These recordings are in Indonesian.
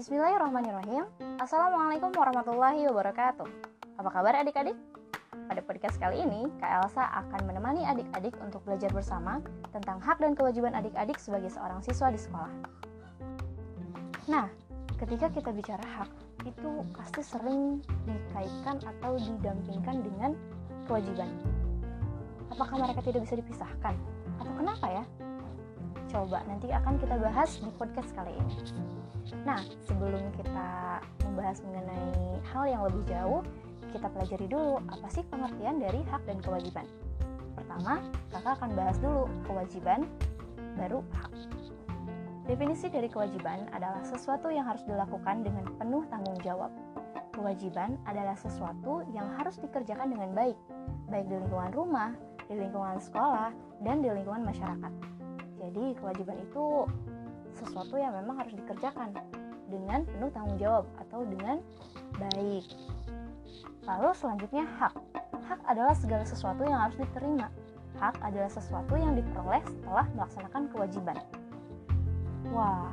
Bismillahirrahmanirrahim Assalamualaikum warahmatullahi wabarakatuh Apa kabar adik-adik? Pada podcast kali ini, Kak Elsa akan menemani adik-adik untuk belajar bersama tentang hak dan kewajiban adik-adik sebagai seorang siswa di sekolah. Nah, ketika kita bicara hak, itu pasti sering dikaitkan atau didampingkan dengan kewajiban. Apakah mereka tidak bisa dipisahkan? Atau kenapa ya? Coba nanti akan kita bahas di podcast kali ini. Nah, sebelum kita membahas mengenai hal yang lebih jauh, kita pelajari dulu apa sih pengertian dari hak dan kewajiban. Pertama, kakak akan bahas dulu kewajiban, baru hak. Definisi dari kewajiban adalah sesuatu yang harus dilakukan dengan penuh tanggung jawab. Kewajiban adalah sesuatu yang harus dikerjakan dengan baik, baik di lingkungan rumah, di lingkungan sekolah, dan di lingkungan masyarakat. Jadi, kewajiban itu sesuatu yang memang harus dikerjakan dengan penuh tanggung jawab atau dengan baik. Lalu selanjutnya hak. Hak adalah segala sesuatu yang harus diterima. Hak adalah sesuatu yang diperoleh setelah melaksanakan kewajiban. Wah,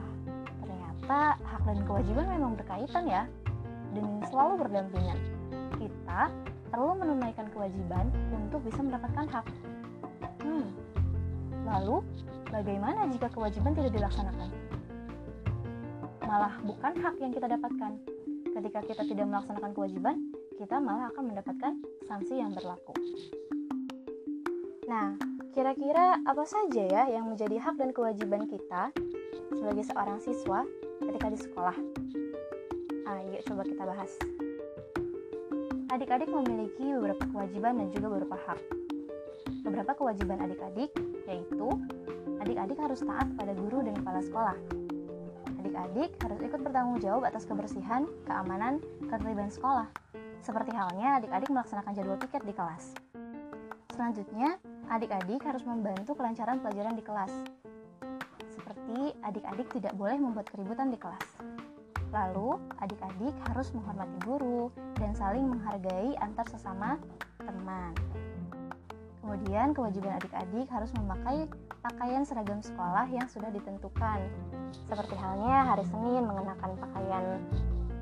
ternyata hak dan kewajiban memang berkaitan ya dan selalu berdampingan. Kita perlu menunaikan kewajiban untuk bisa mendapatkan hak. Hmm, lalu bagaimana jika kewajiban tidak dilaksanakan? Malah bukan hak yang kita dapatkan. Ketika kita tidak melaksanakan kewajiban, kita malah akan mendapatkan sanksi yang berlaku. Nah, kira-kira apa saja ya yang menjadi hak dan kewajiban kita sebagai seorang siswa ketika di sekolah? Ayo coba kita bahas. Adik-adik memiliki beberapa kewajiban dan juga beberapa hak. Beberapa kewajiban adik-adik yaitu adik-adik harus taat pada guru dan kepala sekolah. Adik-adik harus ikut bertanggung jawab atas kebersihan, keamanan, ketertiban sekolah. Seperti halnya adik-adik melaksanakan jadwal piket di kelas. Selanjutnya, adik-adik harus membantu kelancaran pelajaran di kelas. Seperti adik-adik tidak boleh membuat keributan di kelas. Lalu, adik-adik harus menghormati guru dan saling menghargai antar sesama teman. Kemudian, kewajiban adik-adik harus memakai pakaian seragam sekolah yang sudah ditentukan. Seperti halnya hari Senin mengenakan pakaian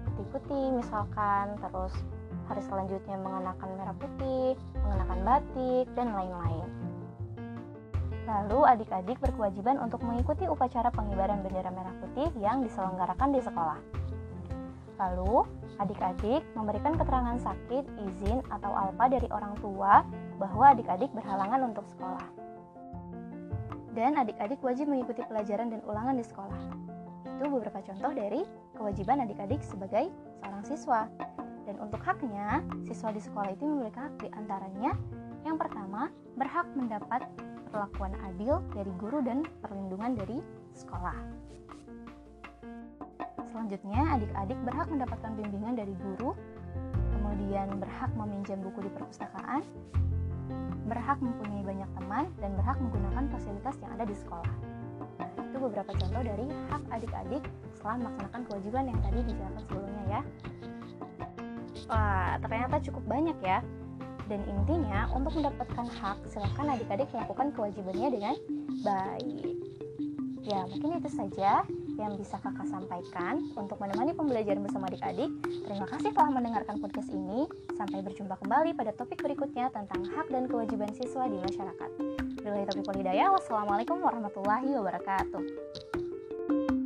putih-putih misalkan, terus hari selanjutnya mengenakan merah putih, mengenakan batik, dan lain-lain. Lalu adik-adik berkewajiban untuk mengikuti upacara pengibaran bendera merah putih yang diselenggarakan di sekolah. Lalu, adik-adik memberikan keterangan sakit, izin, atau alpa dari orang tua bahwa adik-adik berhalangan untuk sekolah. Dan adik-adik wajib mengikuti pelajaran dan ulangan di sekolah. Itu beberapa contoh dari kewajiban adik-adik sebagai seorang siswa. Dan untuk haknya, siswa di sekolah itu memiliki hak di antaranya yang pertama, berhak mendapat perlakuan adil dari guru dan perlindungan dari sekolah. Selanjutnya, adik-adik berhak mendapatkan bimbingan dari guru, kemudian berhak meminjam buku di perpustakaan, berhak mempunyai banyak teman, dan berhak menggunakan fasilitas yang ada di sekolah. Nah, itu beberapa contoh dari hak adik-adik setelah melaksanakan kewajiban yang tadi dijelaskan sebelumnya ya. Wah, ternyata cukup banyak ya. Dan intinya, untuk mendapatkan hak, silakan adik-adik melakukan kewajibannya dengan baik. Ya, mungkin itu saja yang bisa kakak sampaikan untuk menemani pembelajaran bersama adik-adik. Terima kasih telah mendengarkan podcast ini. Sampai berjumpa kembali pada topik berikutnya tentang hak dan kewajiban siswa di masyarakat. Bila topik wassalamualaikum warahmatullahi wabarakatuh.